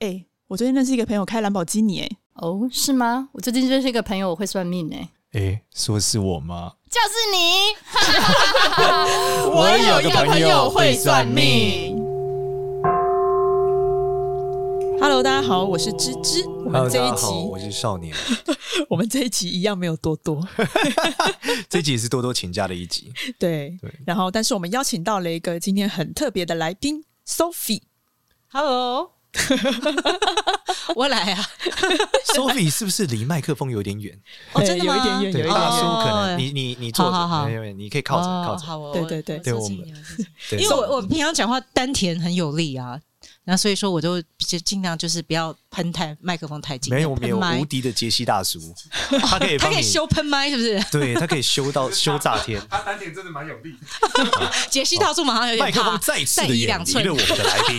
哎，我最近认识一个朋友开兰博基尼，哎，哦，是吗？我最近认识一个朋友，我会算命，哎，哎，说是我吗？就是你。我有一个朋友会算命。Hello，大家好，我是芝芝。我们这一集，我是少年。我们这一集一样没有多多。这一集是多多请假的一集。对对。然后，但是我们邀请到了一个今天很特别的来宾，Sophie。Hello。我来啊，Sophie 是不是离麦克风有点远？哦，真的有一点远，有一点远。大叔可能你你你坐着，没有没有，你可以靠着靠着。好，对对对，对我们，因为我我平常讲话丹田很有力啊，那所以说我就比较尽量就是不要喷太麦克风太近。没有，我们有无敌的杰西大叔，他可以他可以修喷麦，是不是？对，他可以修到修炸天。他丹田真的蛮有力。杰西大叔马上有点麦克风再次的远离了我们的来宾。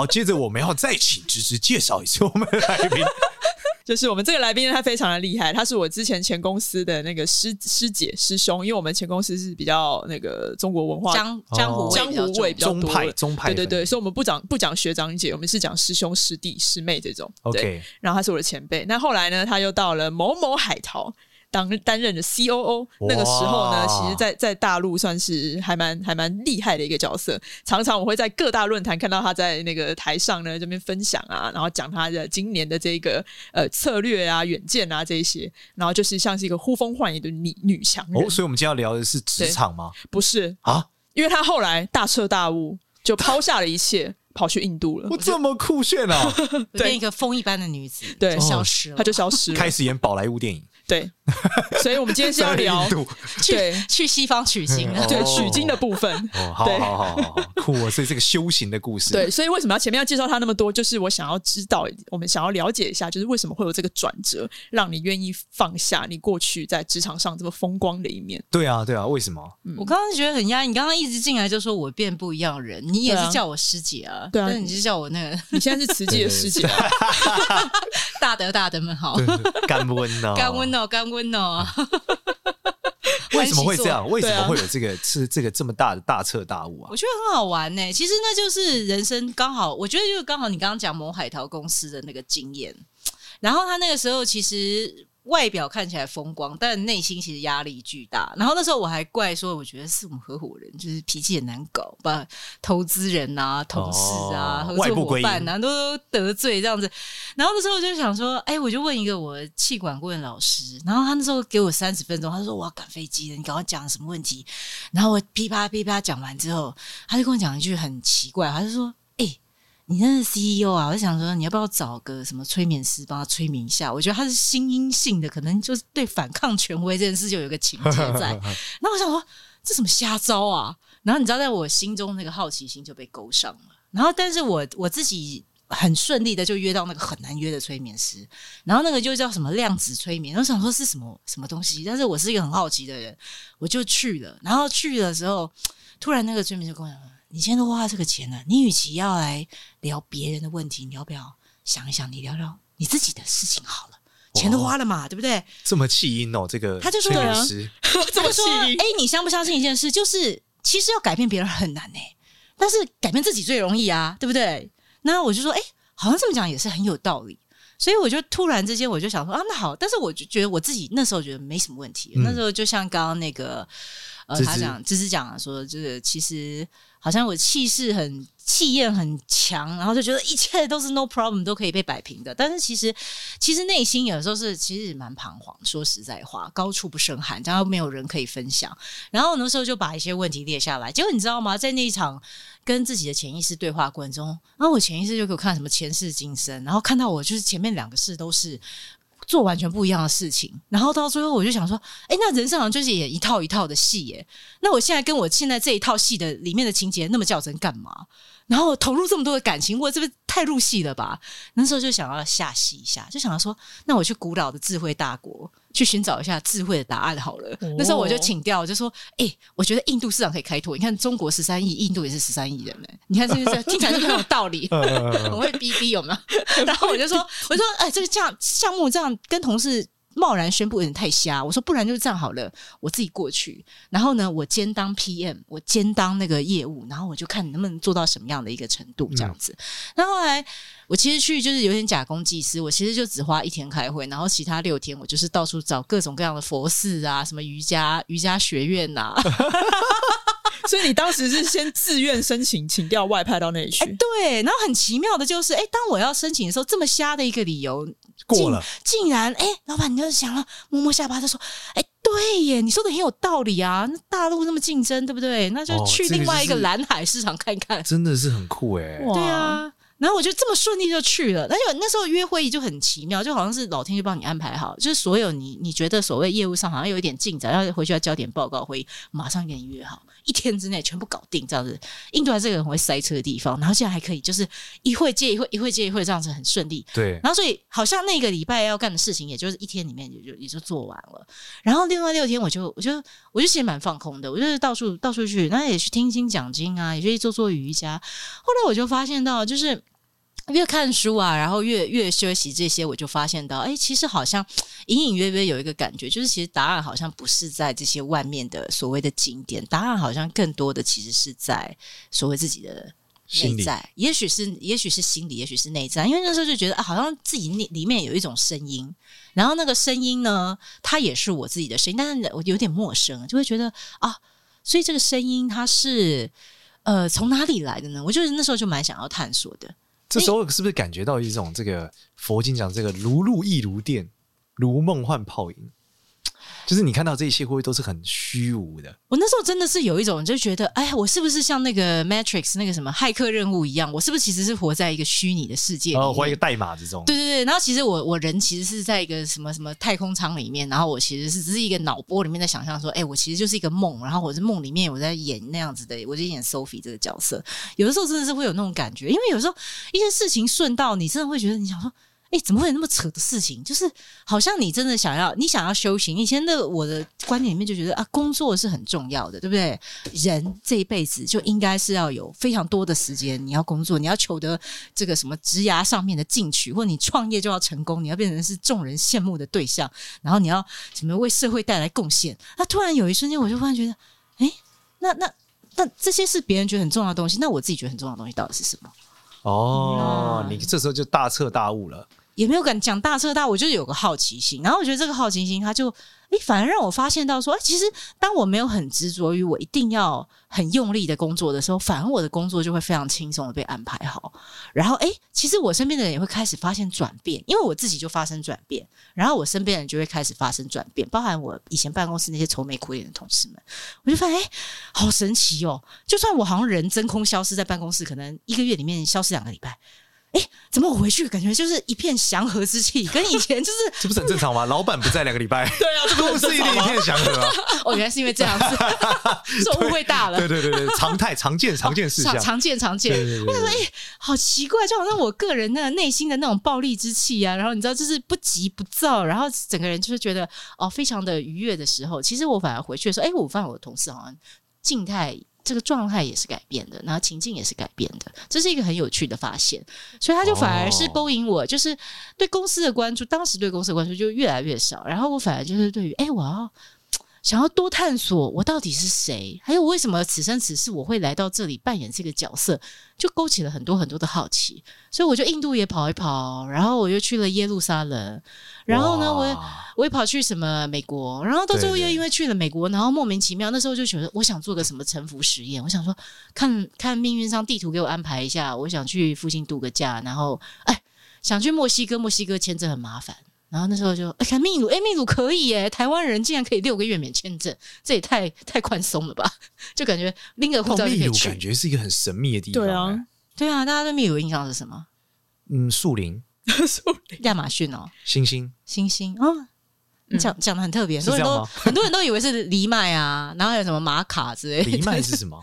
好，接着我们要再请芝芝介绍一次我们的来宾，就是我们这个来宾他非常的厉害，他是我之前前公司的那个师师姐师兄，因为我们前公司是比较那个中国文化江江湖江湖味比较多，宗派宗派，对对对，所以我们不讲不讲学长姐，我们是讲师兄师弟师妹这种。OK，然后他是我的前辈，那后来呢，他又到了某某海淘。当担任的 COO 那个时候呢，其实在，在在大陆算是还蛮还蛮厉害的一个角色。常常我会在各大论坛看到他在那个台上呢这边分享啊，然后讲他的今年的这个呃策略啊、远见啊这一些，然后就是像是一个呼风唤雨的女女强人。哦，所以我们今天要聊的是职场吗？不是啊，因为他后来大彻大悟，就抛下了一切，跑去印度了。我这么酷炫啊！对，一个风一般的女子，对，消失了，她就消失了，开始演宝莱坞电影。对，所以我们今天是要聊去去西方取经，对取经的部分。哦，好好好好，酷啊！所以这个修行的故事。对，所以为什么要前面要介绍他那么多？就是我想要知道，我们想要了解一下，就是为什么会有这个转折，让你愿意放下你过去在职场上这么风光的一面？对啊，对啊，为什么？我刚刚觉得很压抑。你刚刚一直进来就说我变不一样人，你也是叫我师姐啊？对啊，你是叫我那个？你现在是慈济的师姐。大德大德们好，干温哦，干温哦，干温哦。为什么会这样？为什么会有这个是这个这么大的大彻大悟啊？我觉得很好玩呢、欸。其实那就是人生刚好，我觉得就是刚好你刚刚讲某海淘公司的那个经验，然后他那个时候其实。外表看起来风光，但内心其实压力巨大。然后那时候我还怪说，我觉得是我们合伙人就是脾气很难搞，把投资人啊、同事啊、哦、合作伙伴啊都得罪这样子。然后那时候我就想说，哎，我就问一个我气管顾问老师，然后他那时候给我三十分钟，他说我要赶飞机了，你赶快讲什么问题。然后我噼啪噼啪讲完之后，他就跟我讲一句很奇怪，他就说。你真是 CEO 啊，我就想说，你要不要找个什么催眠师帮他催眠一下？我觉得他是心因性的，可能就是对反抗权威这件事就有一个情节在。然后我想说，这什么瞎招啊？然后你知道，在我心中那个好奇心就被勾上了。然后，但是我我自己很顺利的就约到那个很难约的催眠师，然后那个就叫什么量子催眠。我想说是什么什么东西？但是我是一个很好奇的人，我就去了。然后去的时候，突然那个催眠就跟我讲。你现在都花了这个钱了，你与其要来聊别人的问题，你要不要想一想，你聊聊你自己的事情好了？钱都花了嘛，对不对？这么气音哦，这个他就说，他就说，哎、欸，你相不相信一件事？就是其实要改变别人很难呢、欸，但是改变自己最容易啊，对不对？那我就说，哎、欸，好像这么讲也是很有道理。所以我就突然之间我就想说，啊，那好，但是我就觉得我自己那时候觉得没什么问题。嗯、那时候就像刚刚那个呃，他讲芝芝讲说，就是其实。好像我气势很气焰很强，然后就觉得一切都是 no problem，都可以被摆平的。但是其实，其实内心有时候是其实蛮彷徨。说实在话，高处不胜寒，然后没有人可以分享。然后那时候就把一些问题列下来。结果你知道吗？在那一场跟自己的潜意识对话过程中，然后我潜意识就给我看什么前世今生，然后看到我就是前面两个世都是。做完全不一样的事情，然后到最后我就想说，哎，那人生好像就是演一套一套的戏耶。那我现在跟我现在这一套戏的里面的情节那么较真干嘛？然后投入这么多的感情，我这个太入戏了吧？那时候就想要下戏一下，就想要说，那我去古老的智慧大国去寻找一下智慧的答案好了。哦、那时候我就请调，我就说，哎，我觉得印度市场可以开拓。你看中国十三亿，印度也是十三亿人呢。你看是不是听起来就很有道理？很会逼逼有没有？然后我就说，我就说，哎，这个这样项目这样跟同事贸然宣布有点太瞎，我说不然就这样好了，我自己过去，然后呢，我兼当 PM，我兼当那个业务，然后我就看你能不能做到什么样的一个程度这样子。那、嗯、后，后来我其实去就是有点假公济私，我其实就只花一天开会，然后其他六天我就是到处找各种各样的佛寺啊，什么瑜伽瑜伽学院呐、啊。所以你当时是先自愿申请，请调外派到那里去？欸、对，然后很奇妙的就是，哎、欸，当我要申请的时候，这么瞎的一个理由过了，竟然，哎、欸，老板你就想了，摸摸下巴，他说，哎、欸，对耶，你说的很有道理啊，那大陆那么竞争，对不对？那就去另外一个蓝海市场看看，哦这个、真的是很酷哎，对啊。然后我就这么顺利就去了，那就那时候约会议就很奇妙，就好像是老天就帮你安排好，就是所有你你觉得所谓业务上好像有一点进展，要回去要交点报告会议，马上给你约好，一天之内全部搞定这样子。印度还是个很会塞车的地方，然后现在还可以就是一会接一会，一会接一会这样子很顺利。对，然后所以好像那个礼拜要干的事情，也就是一天里面也就也就做完了。然后另外六天我就我就我就其实蛮放空的，我就是到处到处去，然后也去听听讲经啊，也去做做瑜伽。后来我就发现到就是。越看书啊，然后越越学习这些，我就发现到，哎，其实好像隐隐约约有一个感觉，就是其实答案好像不是在这些外面的所谓的景点，答案好像更多的其实是在所谓自己的内在，也许是也许是心理，也许是内在。因为那时候就觉得啊，好像自己里里面有一种声音，然后那个声音呢，它也是我自己的声音，但是我有点陌生，就会觉得啊，所以这个声音它是呃从哪里来的呢？我就是那时候就蛮想要探索的。这时候是不是感觉到一种这个佛经讲这个如露亦如电，如梦幻泡影？就是你看到这一些会不会都是很虚无的？我那时候真的是有一种就觉得，哎呀，我是不是像那个 Matrix 那个什么骇客任务一样？我是不是其实是活在一个虚拟的世界里面，然后活一个代码之中？对对对。然后其实我我人其实是在一个什么什么太空舱里面，然后我其实是只是一个脑波里面在想象说，哎，我其实就是一个梦，然后我是梦里面我在演那样子的，我就演 Sophie 这个角色。有的时候真的是会有那种感觉，因为有时候一些事情顺到你，真的会觉得你想说。哎，怎么会有那么扯的事情？就是好像你真的想要，你想要修行。以前的我的观念里面就觉得啊，工作是很重要的，对不对？人这一辈子就应该是要有非常多的时间，你要工作，你要求得这个什么职涯上面的进取，或者你创业就要成功，你要变成是众人羡慕的对象，然后你要什么为社会带来贡献。那突然有一瞬间，我就忽然觉得，哎，那那那这些是别人觉得很重要的东西，那我自己觉得很重要的东西到底是什么？哦，嗯、你这时候就大彻大悟了。也没有敢讲大彻大，我就有个好奇心，然后我觉得这个好奇心，他就哎，反而让我发现到说，哎，其实当我没有很执着于我一定要很用力的工作的时候，反而我的工作就会非常轻松的被安排好。然后哎，其实我身边的人也会开始发现转变，因为我自己就发生转变，然后我身边人就会开始发生转变，包含我以前办公室那些愁眉苦脸的同事们，我就发现哎，好神奇哦！就算我好像人真空消失在办公室，可能一个月里面消失两个礼拜。哎，怎么我回去感觉就是一片祥和之气，跟以前就是 这不是很正常吗？老板不在两个礼拜，对啊，这不是一定一片祥和啊？哦，原来是因为这样子，是我误会大了。对对对对，常态常见常见事项，常见常见。我想说，哎，好奇怪，就好像我个人那个内心的那种暴力之气啊，然后你知道，就是不急不躁，然后整个人就是觉得哦，非常的愉悦的时候，其实我反而回去的时候，哎，我发现我的同事好像静态。这个状态也是改变的，然后情境也是改变的，这是一个很有趣的发现，所以他就反而是勾引我，就是对公司的关注，当时对公司的关注就越来越少，然后我反而就是对于，哎，我要。想要多探索我到底是谁，还有为什么此生此世我会来到这里扮演这个角色，就勾起了很多很多的好奇。所以我就印度也跑一跑，然后我又去了耶路撒冷，然后呢，我我也跑去什么美国，然后到最后又因为去了美国，然后莫名其妙那时候就觉得我想做个什么沉浮实验，我想说看看命运上地图给我安排一下，我想去附近度个假，然后哎想去墨西哥，墨西哥签证很麻烦。然后那时候就哎，看秘鲁，哎，秘鲁可以耶！台湾人竟然可以六个月免签证，这也太太宽松了吧？就感觉拎个护照就可以去。秘鲁感觉是一个很神秘的地方。对啊，对啊，大家对秘鲁印象是什么？嗯，树林，树林，亚马逊哦，星星，星星哦，你讲讲的很特别，很多人都很多人都以为是藜麦啊，然后还有什么玛卡之类的。藜麦是什么？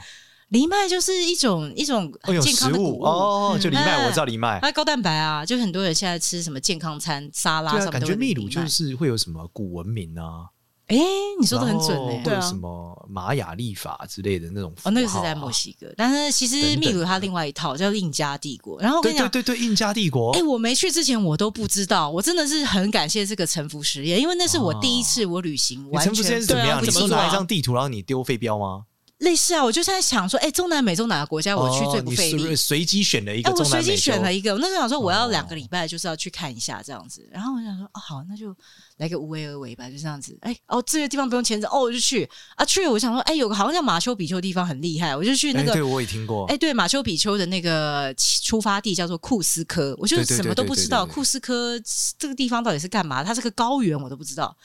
藜麦就是一种一种健康的谷物哦，就藜麦，我知道藜麦，它高蛋白啊，就很多人现在吃什么健康餐沙拉什么，感觉秘鲁就是会有什么古文明啊，哎、欸，你说的很准哎、欸，对啊，什么玛雅历法之类的那种哦，那个是在墨西哥，但是其实秘鲁它另外一套叫印加帝国。然后我跟你讲，对对对，印加帝国。哎、欸，我没去之前我都不知道，我真的是很感谢这个臣服实验，因为那是我第一次我旅行完全。臣服实验是怎么样？你是拿一张地图，然后你丢飞镖吗？类似啊，我就在想说，哎、欸，中南美洲哪个国家我去最不费力？随、哦、机选了一个，哎、欸，我随机选了一个。我那时候想说，我要两个礼拜，就是要去看一下这样子。然后我想说，哦，好，那就来个无为而为吧，就这样子。哎、欸，哦，这个地方不用签证，哦，我就去啊。去了，我想说，哎、欸，有个好像叫马丘比丘的地方很厉害，我就去那个。欸、对，我也听过。哎、欸，对，马丘比丘的那个出发地叫做库斯科，我就什么都不知道。库斯科这个地方到底是干嘛？它是个高原，我都不知道。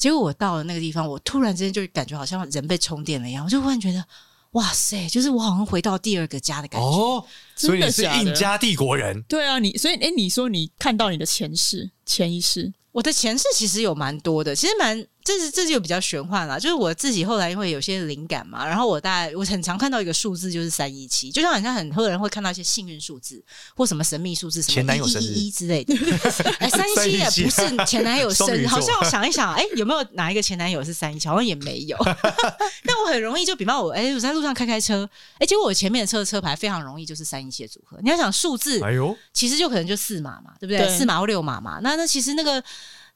结果我到了那个地方，我突然之间就感觉好像人被充电了一样，我就忽然觉得。哇塞！就是我好像回到第二个家的感觉。哦，所以你是印加帝国人？对啊，你所以哎，你说你看到你的前世、前一世，我的前世其实有蛮多的，其实蛮。这是这就比较玄幻了，就是我自己后来因为有些灵感嘛，然后我大概我很常看到一个数字就是三一七，就像好像很多人会看到一些幸运数字或什么神秘数字，什么一一一之类的。哎，三一七也不是前男友生日，好像我想一想，哎，有没有哪一个前男友是三一七？好像也没有。但我很容易就比方我哎我在路上开开车，哎，结果我前面的车的车牌非常容易就是三一七的组合。你要想数字，哎呦，其实就可能就四码嘛，对不对？四码或六码嘛。那那其实那个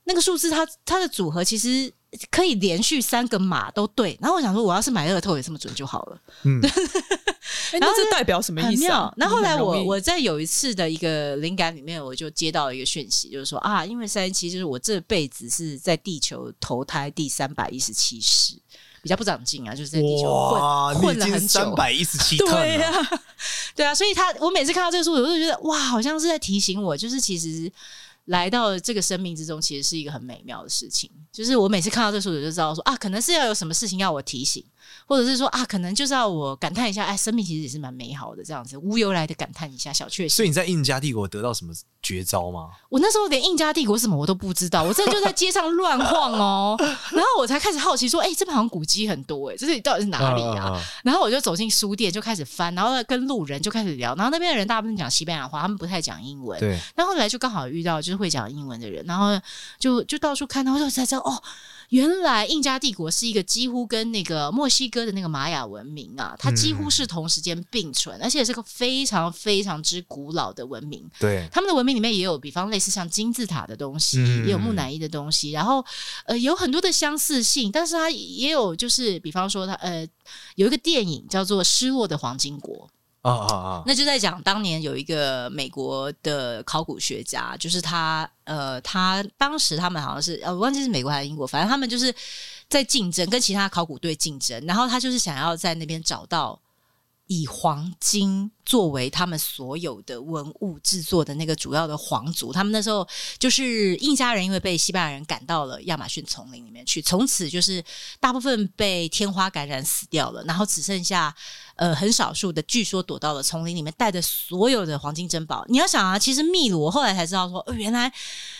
那个数字它它的组合其实。可以连续三个码都对，然后我想说，我要是买乐透也这么准就好了。嗯，然后这代表什么意思啊？那后，后来我我在有一次的一个灵感里面，我就接到了一个讯息，就是说啊，因为三十七就是我这辈子是在地球投胎第三百一十七世，比较不长进啊，就是在地球混混了很久，三百一十七，对呀、啊，对啊，所以他我每次看到这个数字，我就觉得哇，好像是在提醒我，就是其实。来到这个生命之中，其实是一个很美妙的事情。就是我每次看到这数字，就知道说啊，可能是要有什么事情要我提醒。或者是说啊，可能就是要我感叹一下，哎，生命其实也是蛮美好的，这样子无由来的感叹一下小确幸。所以你在印加帝国得到什么绝招吗？我那时候连印加帝国什么我都不知道，我真的就在街上乱晃哦，然后我才开始好奇说，哎，这边好像古迹很多，哎，这里到底是哪里啊？啊然后我就走进书店，就开始翻，然后跟路人就开始聊，然后那边的人大部分讲西班牙话，他们不太讲英文。对。然后后来就刚好遇到就是会讲英文的人，然后就就到处看，然后就才知道哦。原来印加帝国是一个几乎跟那个墨西哥的那个玛雅文明啊，它几乎是同时间并存，而且是个非常非常之古老的文明。对，他们的文明里面也有，比方类似像金字塔的东西，也有木乃伊的东西，然后呃有很多的相似性，但是它也有就是，比方说它呃有一个电影叫做《失落的黄金国》。啊啊啊！那就在讲当年有一个美国的考古学家，就是他呃，他当时他们好像是呃，我忘记是美国还是英国，反正他们就是在竞争，跟其他考古队竞争，然后他就是想要在那边找到。以黄金作为他们所有的文物制作的那个主要的皇族，他们那时候就是印加人，因为被西班牙人赶到了亚马逊丛林里面去，从此就是大部分被天花感染死掉了，然后只剩下呃很少数的，据说躲到了丛林里面，带着所有的黄金珍宝。你要想啊，其实秘鲁我后来才知道说，呃，原来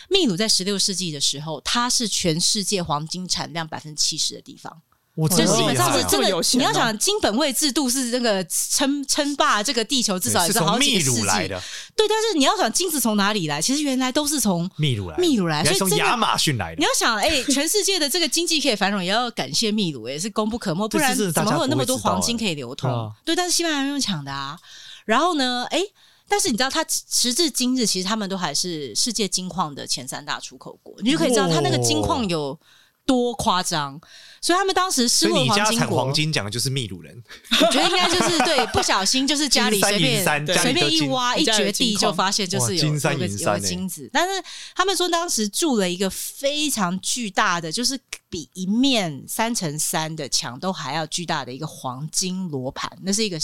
秘鲁在十六世纪的时候，它是全世界黄金产量百分之七十的地方。我就基本上是真的，你要想金本位制度是这个称称霸这个地球，至少也是好几个世纪来的。对，但是你要想金子从哪里来，其实原来都是从秘鲁来，秘鲁来，所以从亚马逊来的。你要想，哎，全世界的这个经济可以繁荣，也要感谢秘鲁，也是功不可没，不然怎么会有那么多黄金可以流通？对，但是西班牙人用抢的啊。然后呢，哎，但是你知道，它时至今日，其实他们都还是世界金矿的前三大出口国，你就可以知道，它那个金矿有多夸张。所以他们当时失落黄金黄金讲的就是秘鲁人。我觉得应该就是对，不小心就是家里随便随便一挖一掘地就发现就是有有个有个金子。但是他们说当时住了一个非常巨大的，就是比一面三乘三的墙都还要巨大的一个黄金罗盘，那是一个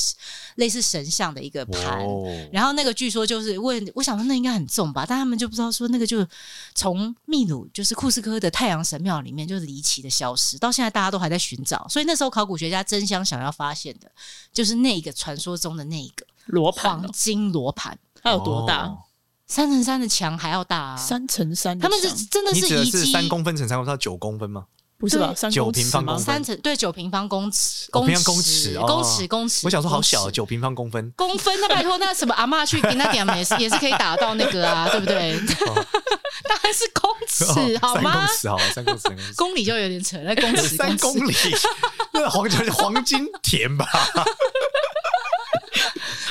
类似神像的一个盘。然后那个据说就是问，我想说那应该很重吧，但他们就不知道说那个就从秘鲁就是库斯科的太阳神庙里面就是离奇的消失，到现在。大家都还在寻找，所以那时候考古学家争相想要发现的，就是那个传说中的那个罗盘，黄金罗盘，它有多大？三乘三的墙还要大啊！三乘三，他们是真的是遗迹，是三公分乘三公分，到九公分吗？不是吧？三九平方公分三层，对，九平方公尺，哦平方公公尺哦公尺，公尺。我想说好小，公尺九平方公分。公分，那拜托，那什么阿嬷去给那点也是也是可以打到那个啊，对不对？当然是公尺，好吗公？尺好了，三公尺，公尺。公里就有点扯，那公尺 三公。里，那黄黄金田吧？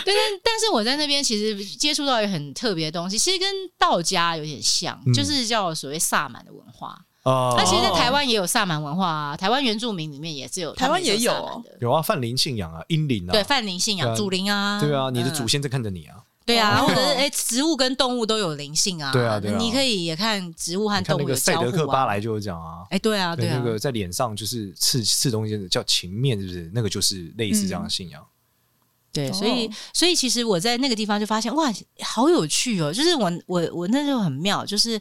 但是但是我在那边其实接触到一个很特别的东西，其实跟道家有点像，嗯就是叫所谓萨满的文化。哦。那其实，在台湾也有萨满文化啊，台湾原住民里面也是有，台湾也有有啊，泛灵信仰啊，阴灵啊，对泛灵信仰、祖灵啊，对啊，你的嗯祖先在看着你啊。对啊，哦。或者是哎，植物跟动物都有灵性啊，对啊对啊。你可以也看植物和你看那动物有个赛德交互啊。克巴莱就有讲啊，哎，对啊，对啊，那个在脸上就是刺刺东西的叫情面，是不是？那个就是类似这样的信仰。对，哦所以所以其实我在那个地方就发现哇，好有趣哦！就是我我我那时候很妙，就是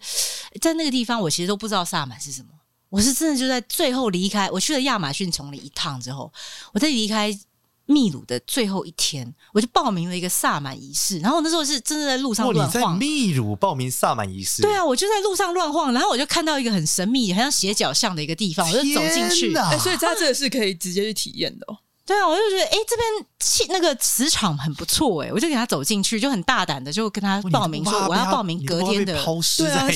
在那个地方我其实都不知道萨满是什么。我是真的就在最后离开，我去了亚马逊丛林一趟之后，我在离开秘鲁的最后一天，我就报名了一个萨满仪式。然后我那时候是真的在路上哦，你在乱晃。秘鲁报名萨满仪式？对啊，我就在路上乱晃，然后我就看到一个很神秘、很像斜角巷的一个地方，我就走进去天。哪哎、所以他这个是可以直接去体验的、哦。对啊，我就觉得哎，这边气那个磁场很不错哎，我就给他走进去，就很大胆的就跟他报名说我要报名隔天的。对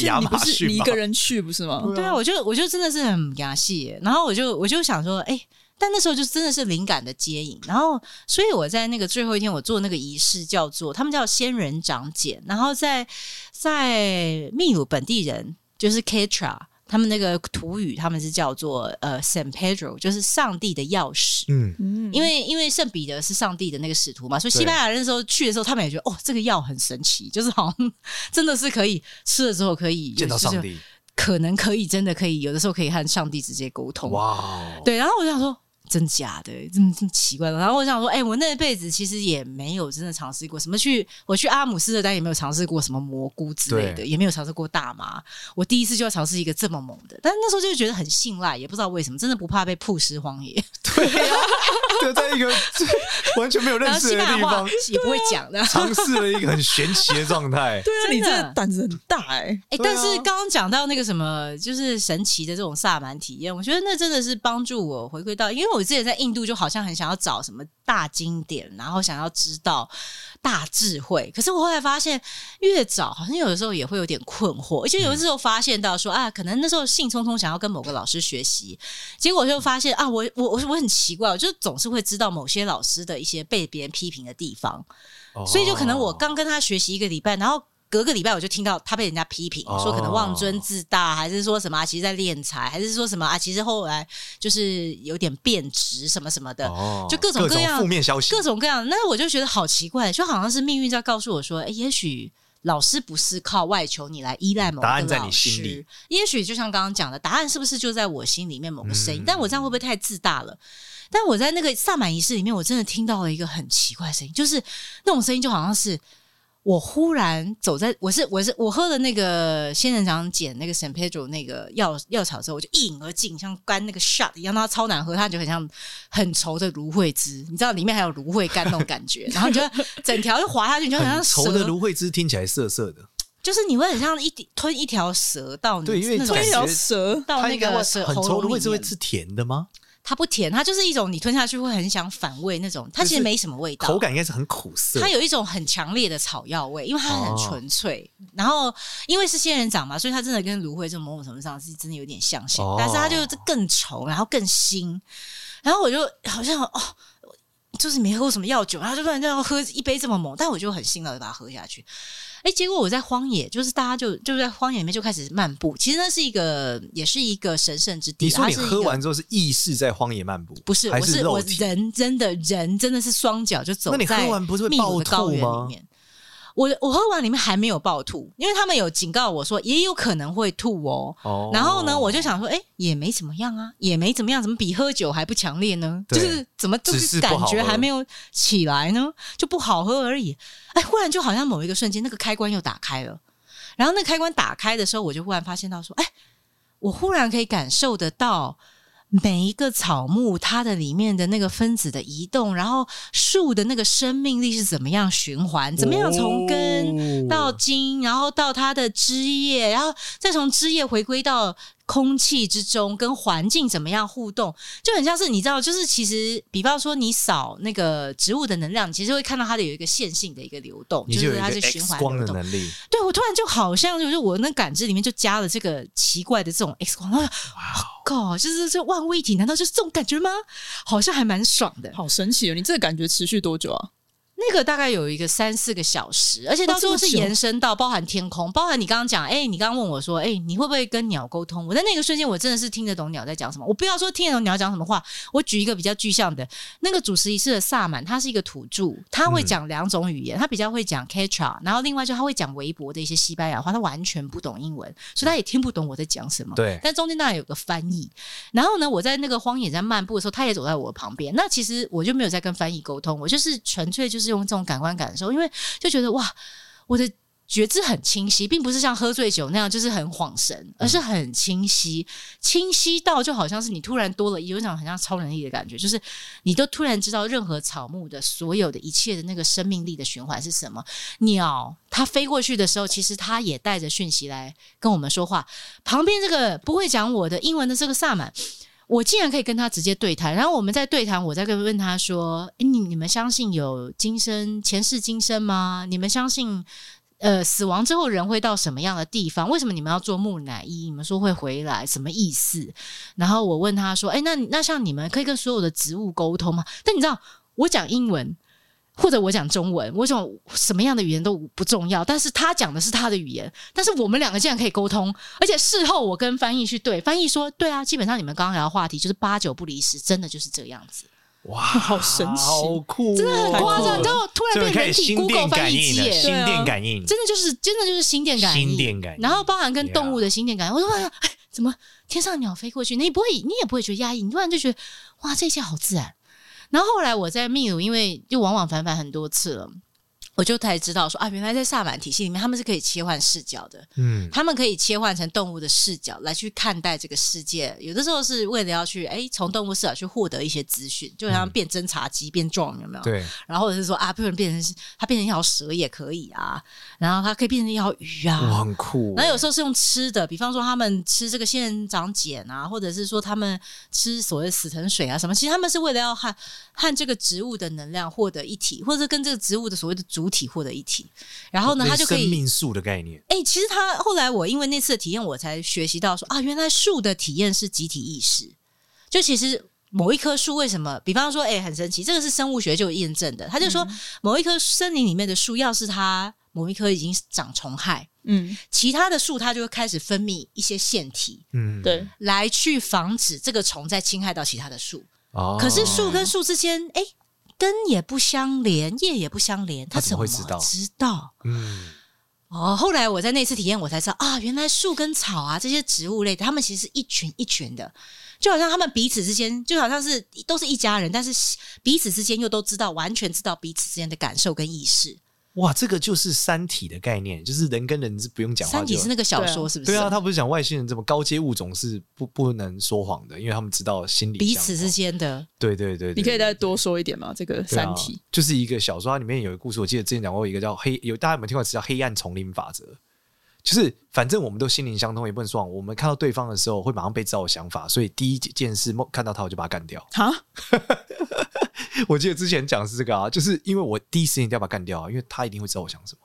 啊，你不是你一个人去不是吗？对啊，我就我就真的是很牙戏耶，然后我就我就想说，哎，但那时候就真的是灵感的接引，然后所以我在那个最后一天，我做那个仪式叫做他们叫仙人掌剪，然后在在秘鲁本地人就是 Quechua，他们那个土语他们是叫做呃 San Pedro，就是上帝的钥匙。嗯，嗯，因为因为圣彼得是上帝的那个使徒嘛，所以西班牙人那时候去的时候，他们也觉得哦，这个药很神奇，就是好像真的是可以吃了之后可以见到上，帝，可能可以真的可以，有的时候可以和上帝直接沟通。哇哦！对，然后我就想说。真假的，真真奇怪的。然后我想说，哎、我那辈子其实也没有真的尝试过什么去，我去阿姆斯特丹也没有尝试过什么蘑菇之类的，也没有尝试过大麻。我第一次就要尝试一个这么猛的，但是那时候就觉得很信赖，也不知道为什么，真的不怕被曝尸荒野。对啊，就在一个 完全没有认识的地方，也不会讲的。尝试了一个很玄奇的状态。对啊，你真的这胆子很大哎、哎、但是刚刚讲到那个什么，就是神奇的这种萨满体验，我觉得那真的是帮助我回归到，因为我之前在印度就好像很想要找什么大经典，然后想要知道大智慧，可是我后来发现，越找好像有的时候也会有点困惑，而且有的时候发现到说啊，可能那时候兴冲冲想要跟某个老师学习，结果就发现啊，我我我我很奇怪，我就总是会知道某些老师的一些被别人批评的地方。所以就可能我刚跟他学习一个礼拜，然后隔个礼拜我就听到他被人家批评，哦说可能妄尊自大，还是说什么、啊、其实在敛财，还是说什么啊，其实后来就是有点变质什么什么的，哦就各种各样负面消息，各种各样。那我就觉得好奇怪，就好像是命运在告诉我说，哎，也许。老师不是靠外求你来依赖某个老师，答案在你心里。也许就像刚刚讲的，答案是不是就在我心里面某个声音？嗯但我这样会不会太自大了？但我在那个萨满仪式里面，我真的听到了一个很奇怪的声音，就是那种声音就好像是我忽然走在，我是我是我喝了那个仙人掌碱那个 San Pedro 那个药药草之后，我就一饮而尽，像干那个 shot 一样，它超难喝，它就很像很稠的芦荟汁，你知道里面还有芦荟干那种感觉，然后你就整条就滑下去，你就很像很稠的芦荟汁听起来涩涩的，就是你会很像一吞一条蛇到你对因为吞一条蛇，到那个蛇很稠的芦荟汁会是甜的吗？它不甜，它就是一种你吞下去会很想反胃那种，它其实没什么味道，口感应该是很苦涩。它有一种很强烈的草药味，因为它很哦纯粹。然后因为是仙人掌嘛，所以它真的跟芦荟这种某种程度上是真的有点相像，哦但是它就是更稠，然后更腥。然后我就好像哦，就是没喝过什么药酒，然后就突然这样喝一杯这么猛，但我就很兴了，就把它喝下去。哎，结果我在荒野，就是大家就就在荒野里面就开始漫步。其实那是一个，也是一个神圣之地。你说你喝完之后是意识在荒野漫步，不是，是我是我？人真的人真的是双脚就走那你在喝完不是会暴吐吗原里面。我我喝完里面还没有爆吐，因为他们有警告我说也有可能会吐哦。哦然后呢，我就想说，哎，也没怎么样啊，也没怎么样，怎么比喝酒还不强烈呢？就是怎么就是感觉还没有起来呢，就不好喝而已。哎，忽然就好像某一个瞬间，那个开关又打开了。然后那开关打开的时候，我就忽然发现到说，哎，我忽然可以感受得到每一个草木它的里面的那个分子的移动，然后树的那个生命力是怎么样循环，怎么样从根到茎，然后到它的枝叶，然后再从枝叶回归到。空气之中跟环境怎么样互动，就很像是你知道，就是其实，比方说你扫那个植物的能量，你其实会看到它的有一个线性的一个流动，就，就是它是循环流动。对，我突然就好像就是我那感知里面就加了这个奇怪的这种 X 光，哇靠，就是这万物一体，难道就是这种感觉吗？好像还蛮爽的，好神奇哦！你这个感觉持续多久啊？那个大概有一个三四个小时，而且到时候是延伸到包含天空，包含你刚刚讲，哎、欸，你刚刚问我说，哎、欸，你会不会跟鸟沟通？我在那个瞬间，我真的是听得懂鸟在讲什么。我不要说听得懂鸟讲什么话，我举一个比较具象的，那个主持仪式的萨满，他是一个土著，他会讲两种语言，他比较会讲 Quechua，然后另外就他会讲微博的一些西班牙话，他完全不懂英文，所以他也听不懂我在讲什么。对，但中间当然有个翻译。然后呢，我在那个荒野在漫步的时候，他也走在我的旁边。那其实我就没有在跟翻译沟通，我就是纯粹就是用这种感官感。受，因为就觉得哇，我的觉知很清晰，并不是像喝醉酒那样，就是很恍神，而是很清晰，清晰到就好像是你突然多了有一种很像超能力的感觉，就是你都突然知道任何草木的所有的一切的那个生命力的循环是什么。鸟它飞过去的时候，其实它也带着讯息来跟我们说话。旁边这个不会讲我的英文的这个萨满。我竟然可以跟他直接对谈，然后我们在对谈，我在跟问他说：“哎，你你们相信有今生前世今生吗？你们相信呃死亡之后人会到什么样的地方？为什么你们要做木乃伊？你们说会回来，什么意思？”然后我问他说：“哎，那那像你们可以跟所有的植物沟通吗？”但你知道，我讲英文。或者我讲中文，我讲什么样的语言都不重要，但是他讲的是他的语言，但是我们两个竟然可以沟通，而且事后我跟翻译去对，翻译说对啊，基本上你们刚刚聊的话题就是八九不离十，真的就是这样子。哇，好神奇，好酷，真的很夸张，你知道突然变成人体 Google 翻译机，心电感应，真的。就是真的就是心电感应，心电感应，然后包含跟动物的心电感应，我说哎，怎么天上鸟飞过去，你不会，你也不会觉得压抑，你突然就觉得哇，这些好自然。然后后来我在秘鲁，因为就往往返返很多次了。我就才知道说啊，原来在萨满体系里面，他们是可以切换视角的。嗯，他们可以切换成动物的视角来去看待这个世界。有的时候是为了要去哎，从动物视角去获得一些资讯，就像变侦察机变壮，有没有？对。然后或者是说啊，不能变成它变成一条蛇也可以啊，然后它可以变成一条鱼啊，很酷。然后有时候是用吃的，比方说他们吃这个仙人掌碱啊，或者是说他们吃所谓的死藤水啊什么，其实他们是为了要和和这个植物的能量获得一体，或者是跟这个植物的所谓的主体获得一体，然后呢，它就可以生命树的概念。哎、欸，其实他后来我因为那次的体验，我才学习到说啊，原来树的体验是集体意识。就其实某一棵树为什么，比方说，哎、欸，很神奇，这个是生物学就有验证的。他就说，某一棵森林里面的树，要是它某一棵已经长虫害，嗯，其他的树它就会开始分泌一些腺体，嗯，对，来去防止这个虫再侵害到其他的树。哦，可是树跟树之间，哎、欸。根也不相连，叶也不相连，他怎么会知道？知道，嗯，哦。后来我在那次体验，我才知道啊，原来树跟草啊这些植物类的，他们其实是一群一群的，就好像他们彼此之间，就好像是都是一家人，但是彼此之间又都知道，完全知道彼此之间的感受跟意识。哇，这个就是三体的概念，就是人跟人是不用讲话。三体是那个小说，是不是？对啊，他不是讲外星人这么高阶物种是不不能说谎的，因为他们知道心理彼此之间的。对对对，对，你可以再多说一点吗？这个三体、啊、就是一个小说，它里面有一个故事，我记得之前讲过一个叫黑，有大家有没有听过词叫黑暗丛林法则？就是反正我们都心灵相通，也不能说谎。我们看到对方的时候，会马上被知道想法，所以第一件事看到他，我就把他干掉。哈。我记得之前讲是这个啊，就是因为我第一时间一定要把他干掉啊，因为他一定会知道我想什么。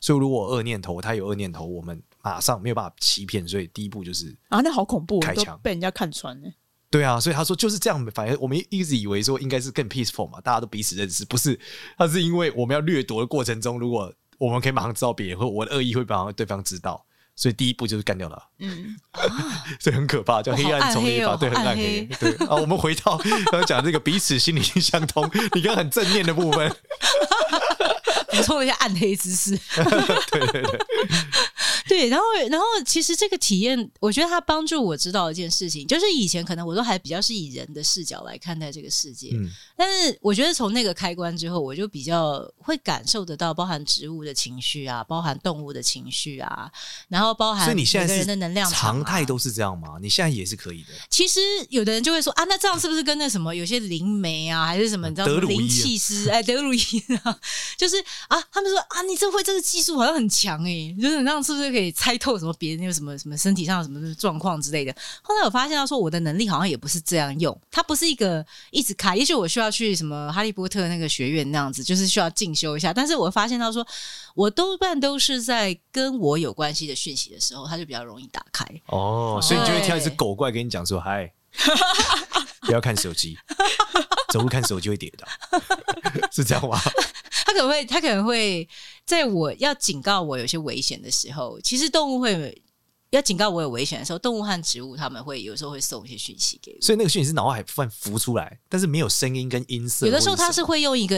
所以如果我恶念头，他有恶念头，我们马上没有办法欺骗。所以第一步就是啊，那好恐怖，开枪被人家看穿呢。对啊，所以他说就是这样。反正我们一直以为说应该是更 peaceful 嘛，大家都彼此认识，不是？他是因为我们要掠夺的过程中，如果我们可以马上知道别人，或我的恶意会马上让对方知道。所以第一步就是干掉了，嗯，所以很可怕，叫黑暗丛林法，对，很暗黑，对啊。我们回到 刚刚讲这个彼此心灵相通，你刚刚很正面的部分，补充一下暗黑知识，对对对，对，然后然后其实这个体验，我觉得它帮助我知道一件事情，就是以前可能我都还比较是以人的视角来看待这个世界，嗯，但是我觉得从那个开关之后，我就比较会感受得到，包含植物的情绪啊，包含动物的情绪啊，然后包含所以你现在人的能量、啊、常态都是这样吗？你现在也是可以的。其实有的人就会说啊，那这样是不是跟那什么有些灵媒啊，还是什么你知道吗？灵气师哎，德鲁伊啊，就是啊，他们说啊，你这会这个技术好像很强哎、欸，就是那样是不是可以猜透什么别人有什么什么身体上什么状况之类的？后来我发现到说，我的能力好像也不是这样用，它不是一个一直开，也许我需要去什么哈利波特那个学院那样子，就是需要进修一下。但是我发现到说，我多半都是在跟我有关系的讯息的时候，它就比较容易打开。哦，所以你就会挑一只狗过来跟你讲说：“嗨。”不要看手机，走路看手机会跌倒，是这样吗？他可能会，他可能会在我要警告我有些危险的时候，其实动物会要警告我有危险的时候，动物和植物他们会有时候会送一些讯息给我，所以那个讯息是脑海突然浮出来，但是没有声音跟音色。有的时候它是会用一个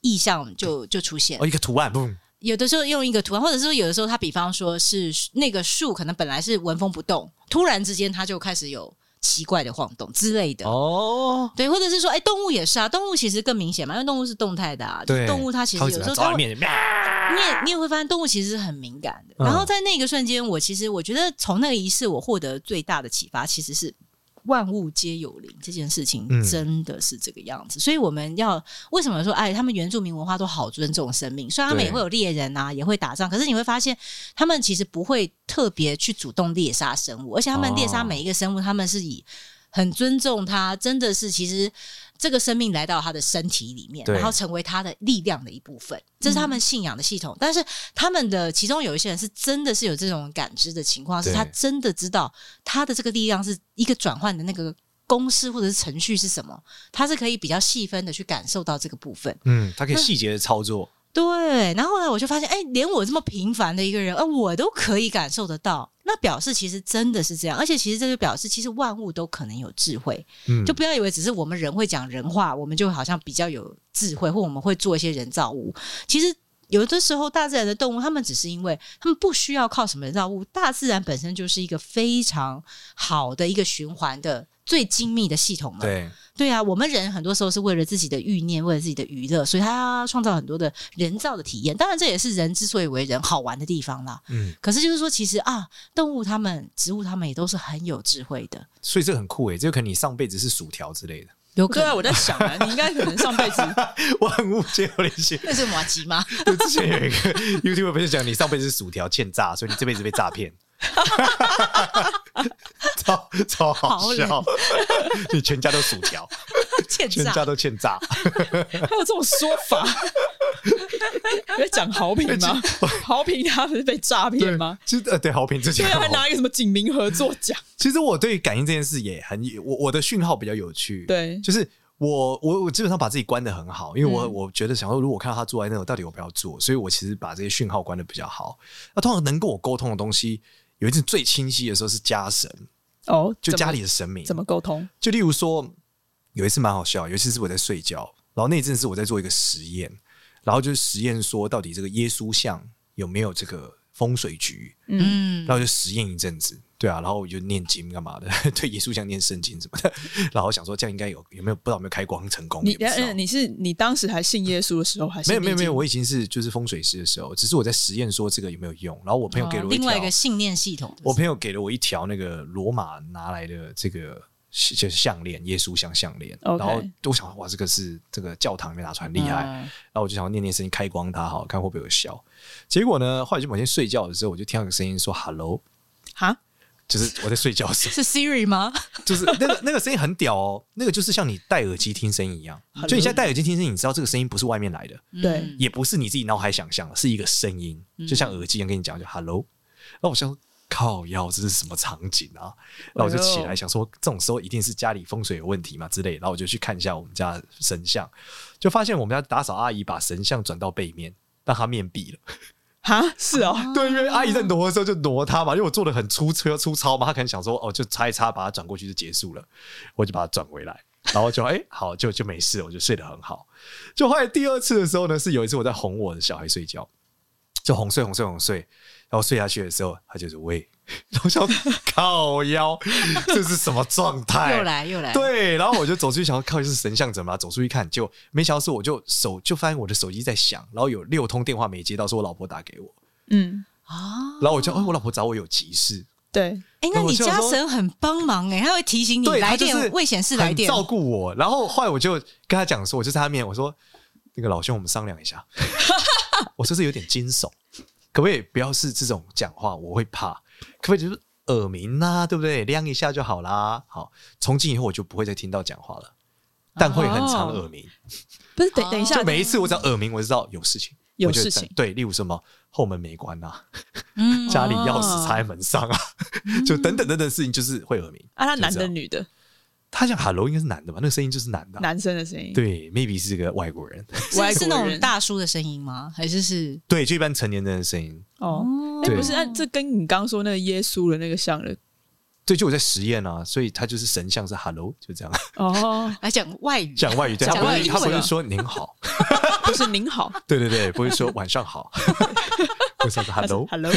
意象就就出现，哦，一个图案，不，有的时候用一个图案，或者是说有的时候它比方说是那个树可能本来是纹风不动，突然之间它就开始有。奇怪的晃动之类的哦，对，或者是说，哎、欸，动物也是啊，动物其实更明显嘛，因为动物是动态的啊，对，动物它其实有时候它会，你也你也会发现动物其实是很敏感的。然后在那个瞬间，我其实我觉得从那个仪式，我获得最大的启发其实是。万物皆有灵这件事情真的是这个样子，嗯、所以我们要为什么说哎，他们原住民文化都好尊重生命，虽然他们也会有猎人啊，也会打仗，可是你会发现他们其实不会特别去主动猎杀生物，而且他们猎杀每一个生物，他们是以很尊重它，真的是其实。这个生命来到他的身体里面，然后成为他的力量的一部分，这是他们信仰的系统。嗯、但是他们的其中有一些人是真的是有这种感知的情况，是他真的知道他的这个力量是一个转换的那个公式或者是程序是什么，他是可以比较细分的去感受到这个部分。嗯，他可以细节的操作。对，然后呢，我就发现，哎，连我这么平凡的一个人，呃，我都可以感受得到。那表示其实真的是这样，而且其实这就表示，其实万物都可能有智慧。嗯，就不要以为只是我们人会讲人话，我们就好像比较有智慧，或我们会做一些人造物。其实有的时候，大自然的动物，他们只是因为他们不需要靠什么人造物，大自然本身就是一个非常好的一个循环的。最精密的系统嘛，对对啊，我们人很多时候是为了自己的欲念，为了自己的娱乐，所以他要创造很多的人造的体验。当然，这也是人之所以为人好玩的地方啦。嗯，可是就是说，其实啊，动物它们、植物它们也都是很有智慧的。所以这很酷诶，这个可能你上辈子是薯条之类的。有可能，对啊，我在想啊，你应该可能上辈子 万物皆有灵。那是马吉吗？对，之前有一个 YouTube 不是讲你上辈子是薯条欠炸，所以你这辈子被诈骗。超超好笑！好你 全家都薯条，欠炸全家都欠炸，还有这种说法？你在讲豪平吗？豪平他不是被诈骗吗？其实呃，对豪平之前对，还拿一个什么警民合作奖。其实我对感应这件事也很我我的讯号比较有趣，对，就是我我我基本上把自己关的很好，因为我、嗯、我觉得想说，如果我看到他坐在那，我到底要不要做？所以我其实把这些讯号关的比较好。那通常能跟我沟通的东西。有一次最清晰的时候是家神哦，就家里的神明怎么沟通？就例如说，有一次蛮好笑，有一次是我在睡觉，然后那阵是我在做一个实验，然后就是实验说到底这个耶稣像有没有这个风水局，嗯，然后就实验一阵子。对啊，然后我就念经干嘛的？对，耶稣像念圣经什么的。然后想说这样应该有有没有不知道有没有开光成功？你你是你当时还信耶稣的时候还是？没有没有没有，我已经是就是风水师的时候，只是我在实验说这个有没有用。然后我朋友给了我、哦、另外一个信念系统，我朋友给了我一条那个罗马拿来的这个就是项链，耶稣像项链。Okay 然后我想哇，这个是这个教堂里面拿出来厉害。嗯、然后我就想要念念声音开光它，好看会不会有效？结果呢，后来就某天睡觉的时候，我就听到个声音说 “hello”，哈。就是我在睡觉的时候，是 Siri 吗？就是那个那个声音很屌哦，那个就是像你戴耳机听声音一样，就你现在戴耳机听声音，你知道这个声音不是外面来的，对，也不是你自己脑海想象的，是一个声音，就像耳机一样跟你讲，就 Hello。那我想说靠腰，这是什么场景啊？然后我就起来想说，这种时候一定是家里风水有问题嘛之类，然后我就去看一下我们家神像，就发现我们家打扫阿姨把神像转到背面，让他面壁了。啊，是哦，对，因为阿姨在挪的时候就挪它嘛，因为我做的很粗车粗糙嘛，她可能想说哦，就擦一擦，把它转过去就结束了，我就把它转回来，然后就哎、欸，好，就就没事，我就睡得很好。就后来第二次的时候呢，是有一次我在哄我的小孩睡觉，就哄睡哄睡哄睡，然后睡下去的时候，他就是喂，然后想靠腰，这是什么状态？又来又来，对，然后我就走出去，想要靠，是神像怎么了？走出去看，就没想到是我就手就发现我的手机在响，然后有六通电话没接到，是我老婆打给我，嗯啊，然后我就，哎，我老婆找我有急事。对，哎，那你家神很帮忙哎，他会提醒你来电未显示来电，照顾我。然后后来我就跟他讲说，我就在他面前我说，那个老兄，我们商量一下，我说是有点惊悚。可不可以不要是这种讲话？我会怕。可不可以就是耳鸣啊，对不对？亮一下就好啦。好，从今以后我就不会再听到讲话了，但会很长耳鸣。不是，等等一下，就每一次我只要耳鸣，我就知道有事情，有事情。对，例如什么后门没关啊，家里钥匙插在门上啊，就等等等等事情，就是会耳鸣。啊，他男的女的？他讲 “hello” 应该是男的吧？那个声音就是男的，男生的声音。对，maybe 是个外国人，是是那种大叔的声音吗？还是是？对，就一般成年人的声音。哦，哎，不是，那这跟你刚刚说那个耶稣的那个像了。对，就我在实验啊，所以他就是神像是 “hello”，就这样。哦，来讲外语，讲外语，对，他不会，他不是说您好，不是您好，对对对，不是说晚上好，会说 “hello”，“hello”。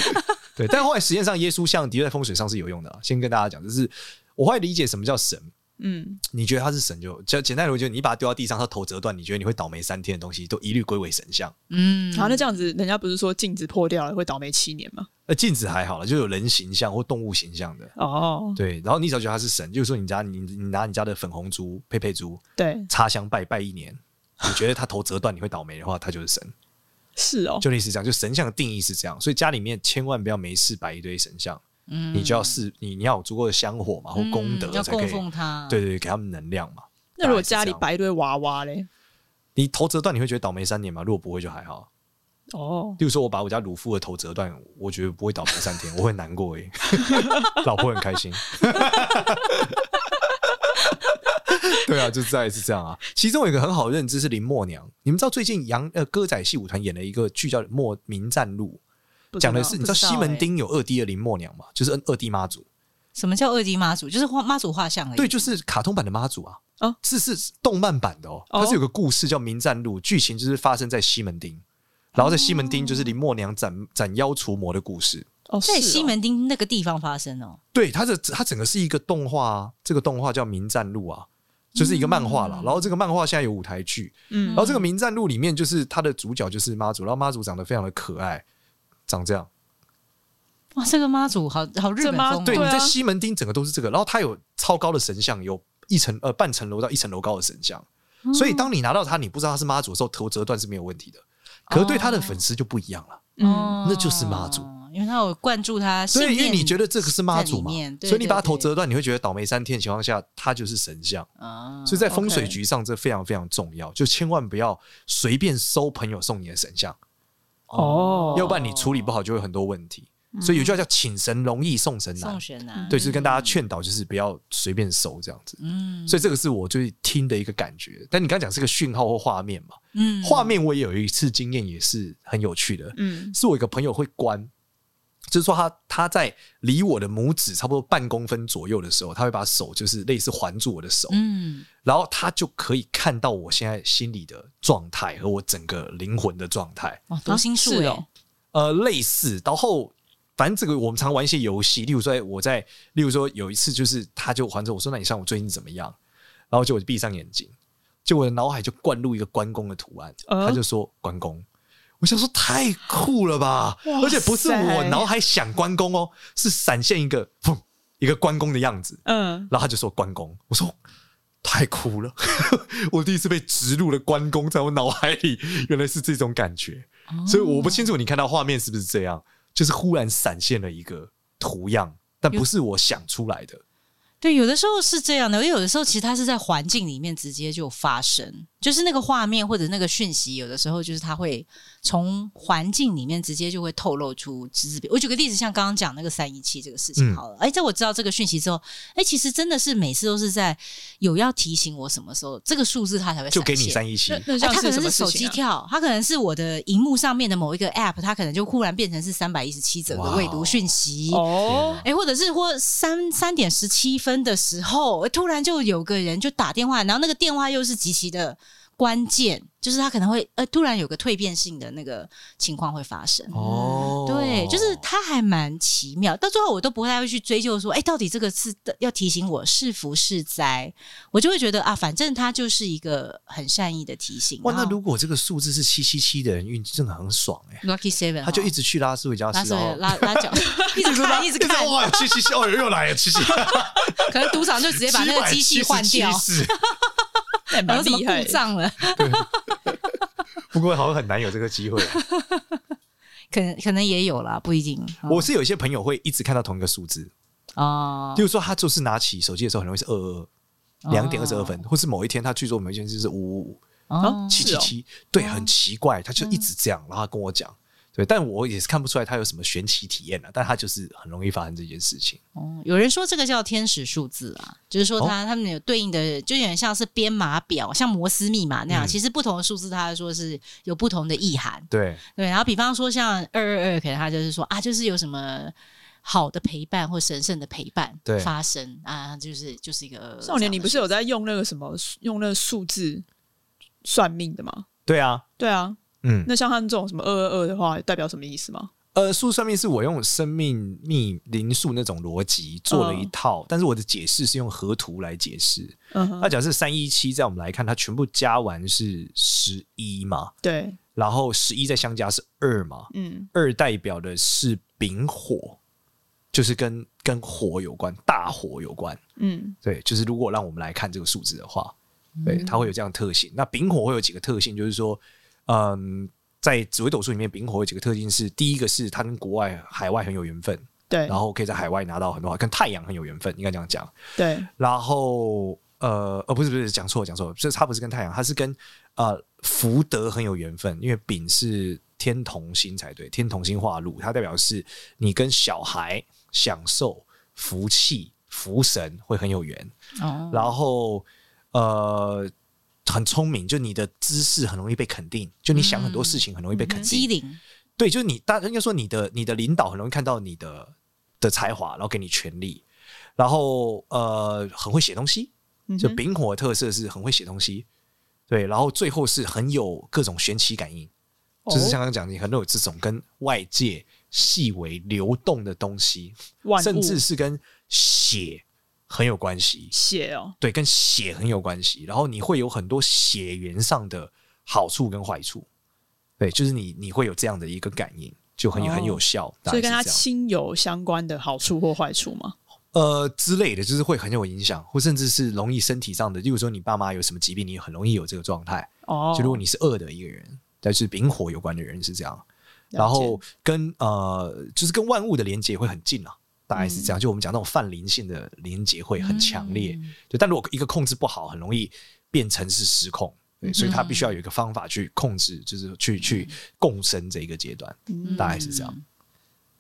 对，但后来实验上，耶稣像的确在风水上是有用的。啊先跟大家讲，就是我会理解什么叫神。嗯，你觉得他是神就简简单如就你把它丢到地上，他头折断，你觉得你会倒霉三天的东西，都一律归为神像。嗯，好，那这样子，人家不是说镜子破掉了会倒霉七年吗？呃，镜子还好了，就有人形象或动物形象的。哦，对，然后你只要觉得他是神，就是说你家你你拿你家的粉红猪、佩佩猪，对，插香拜拜一年，你觉得他头折断你会倒霉的话，他就是神。是哦，就类似这样，就神像的定义是这样，所以家里面千万不要没事摆一堆神像。嗯，你就要是你你要有足够的香火嘛，或功德才可以。供奉他。对对对，给他们能量嘛。那如果家里摆一堆娃娃嘞，你头折断，你会觉得倒霉三年吗？如果不会就还好。哦，例如说我把我家鲁夫的头折断，我觉得不会倒霉三天，我会难过哎，老婆很开心。对啊，就再是这样啊。其中有一个很好的认知是林默娘，你们知道最近杨呃歌仔戏舞团演了一个剧叫《莫名战录》。讲的是，你知道西门町有二 D 的林默娘吗？就是二 D 妈祖。什么叫二 D 妈祖？就是画妈祖画像而已。对，就是卡通版的妈祖啊。哦，是是动漫版的哦。它是有个故事叫《名战录》，剧情就是发生在西门町，然后在西门町就是林默娘斩斩妖除魔的故事。哦，在西门町那个地方发生哦。对，它的它整个是一个动画啊，这个动画叫《名战录》啊，就是一个漫画了。然后这个漫画现在有舞台剧，嗯，然后这个《名战录》里面就是它的主角就是妈祖，然后妈祖长得非常的可爱，长这样。哇，这个妈祖好好日本风，对，你在西门町整个都是这个，然后它有超高的神像，有一层呃半层楼到一层楼高的神像，所以当你拿到它，你不知道它是妈祖的时候，头折断是没有问题的。可是对他的粉丝就不一样了，嗯，那就是妈祖，因为他有灌注他，所以因为你觉得这个是妈祖嘛，所以你把它头折断，你会觉得倒霉三天的情况下，他就是神像。啊。所以在风水局上，这非常非常重要，就千万不要随便收朋友送你的神像哦，要不然你处理不好就会很多问题。所以有句话叫“请神容易送神难”，对，就是跟大家劝导，就是不要随便收这样子。嗯，所以这个是我最听的一个感觉。但你刚刚讲是个讯号或画面嘛？嗯，画面我也有一次经验，也是很有趣的。嗯，是我一个朋友会观，就是说他他在离我的拇指差不多半公分左右的时候，他会把手就是类似环住我的手，嗯，然后他就可以看到我现在心里的状态和我整个灵魂的状态。哇，读心术哦，呃，类似，然后。反正这个我们常玩一些游戏，例如说我在，例如说有一次就是他就环着我说，那你像我最近怎么样？然后就我就闭上眼睛，就我的脑海就灌入一个关公的图案，他就说关公，我想说太酷了吧，而且不是我脑海想关公哦，是闪现一个砰一个关公的样子，嗯，然后他就说关公，我说太酷了，我第一次被植入了关公在我脑海里，原来是这种感觉，所以我不清楚你看到画面是不是这样。就是忽然闪现了一个图样，但不是我想出来的。对，有的时候是这样的，因为有的时候其实它是在环境里面直接就发生。就是那个画面或者那个讯息，有的时候就是它会从环境里面直接就会透露出只字。我举个例子，像刚刚讲那个三一七这个事情好了。哎、嗯，在我知道这个讯息之后，哎，其实真的是每次都是在有要提醒我什么时候，这个数字它才会就给你三一七。哎，它可能是手机跳，它可能是我的荧幕上面的某一个 App，它可能就忽然变成是三百一十七则的未读讯息哦。哎，或者是或三三点十七分的时候，突然就有个人就打电话，然后那个电话又是极其的。关键，就是他可能会呃突然有个蜕变性的那个情况会发生。哦，对，就是他还蛮奇妙。到最后我都不太会去追究说，哎，到底这个是要提醒我是福是灾？我就会觉得啊，反正他就是一个很善意的提醒。哇，那如果这个数字是七七七的人运气真的很爽哎，Lucky Seven，他就一直去拉斯维加斯，拉拉拉脚，一直看，一直看，哇，七七七，哦，又来了七七，可能赌场就直接把那个机器换掉。然后什么故障了？不过好像很难有这个机会，可能可能也有啦，不一定。我是有一些朋友会一直看到同一个数字。哦，就是说他就是拿起手机的时候，很容易是二二二两点二十二分，或是某一天他去做某一件事是五五五七七七，对，很奇怪，他就一直这样，然后他跟我讲。对，但我也是看不出来他有什么玄奇体验了，但他就是很容易发生这件事情。哦，有人说这个叫天使数字啊，就是说他、哦、他们有对应的，就有点像是编码表，像摩斯密码那样。嗯、其实不同的数字，他说是有不同的意涵。对对，然后比方说像二二二，可能他就是说啊，就是有什么好的陪伴或神圣的陪伴发生啊，就是就是一个少年，你不是有在用那个什么用那个数字算命的吗？对啊，对啊。嗯，那像他们这种什么二二二的话，代表什么意思吗？呃，数算命是我用生命密灵数那种逻辑做了一套，嗯、但是我的解释是用河图来解释。嗯哼，那假设三一七，在我们来看，它全部加完是十一嘛？对，然后十一再相加是二嘛？嗯，二代表的是丙火，就是跟跟火有关，大火有关。嗯，对，就是如果让我们来看这个数字的话，对，它会有这样的特性。嗯、那丙火会有几个特性，就是说。嗯，在紫微斗数里面，丙火有几个特性是：第一个是它跟国外、海外很有缘分，对，然后可以在海外拿到很多，跟太阳很有缘分，应该这样讲，对。然后呃，呃，不是不是，讲错讲错了，就是它不是跟太阳，它是跟呃福德很有缘分，因为丙是天同星才对，天同星化禄，它代表是你跟小孩享受福气、福神会很有缘。哦，然后呃。很聪明，就你的知识很容易被肯定，就你想很多事情很容易被肯定。机灵，对，就是你大应该说你的你的领导很容易看到你的的才华，然后给你权力，然后呃很会写东西，就丙火特色是很会写东西，对，然后最后是很有各种玄奇感应，就是像刚刚讲，你很有这种跟外界细微流动的东西，甚至是跟血。很有关系，血哦，对，跟血很有关系。然后你会有很多血缘上的好处跟坏处，对，就是你你会有这样的一个感应，就很、哦、很有效。所以跟他亲友相关的好处或坏处吗？呃，之类的，就是会很有影响，或甚至是容易身体上的，例如说你爸妈有什么疾病，你很容易有这个状态。哦，就如果你是恶的一个人，但是丙火有关的人是这样，然后跟呃，就是跟万物的连接会很近啊。大概是这样，就我们讲那种泛灵性的连接会很强烈，嗯、对。但如果一个控制不好，很容易变成是失控，对。所以他必须要有一个方法去控制，就是去去共生这一个阶段，嗯、大概是这样。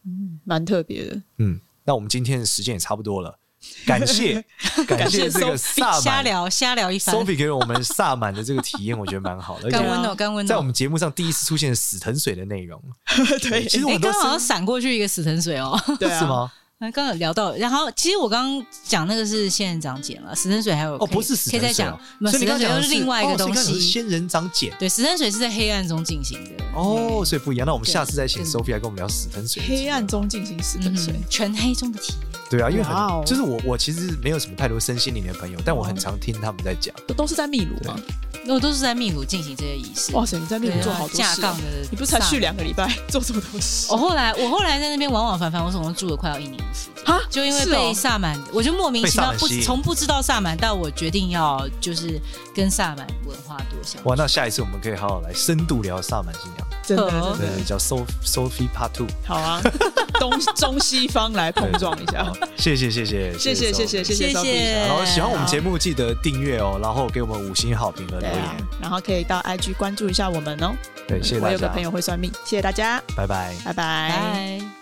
嗯，蛮特别的。嗯，那我们今天的时间也差不多了，感谢 感谢这个萨满瞎聊瞎聊一番，Sophie 给我们萨满的这个体验，我觉得蛮好的。干 温哦，刚温哦，在我们节目上第一次出现死藤水的内容，对，其实我们刚好像闪过去一个死藤水哦，对啊，是吗？刚刚有聊到，然后其实我刚刚讲那个是仙人掌碱了，死神水还有哦，不是死神水，可以再讲，死藤水又是另外一个东西，仙人掌碱。对，死神水是在黑暗中进行的哦，所以不一样。那我们下次再请 Sophie 来跟我们聊死神水。黑暗中进行死神水，全黑中的体验。对啊，因为很就是我我其实没有什么太多身心灵的朋友，但我很常听他们在讲，都都是在秘鲁吗？我都是在秘鲁进行这些仪式。哇塞，你在秘鲁做好多事。架杠的，你不是才去两个礼拜，做这么多事？我后来我后来在那边往往返返，我总共住了快要一年的时间。哈，就因为被萨满，我就莫名其妙不从不知道萨满到我决定要就是跟萨满文化多相。哇，那下一次我们可以好好来深度聊萨满信仰。真的，对，叫 Sophie Part Two。好啊，东中西方来碰撞一下。谢谢谢谢谢谢谢谢谢谢。然后喜欢我们节目记得订阅哦，然后给我们五星好评和留言，然后可以到 IG 关注一下我们哦。对，谢谢大家。我有个朋友会算命，谢谢大家，拜拜，拜拜。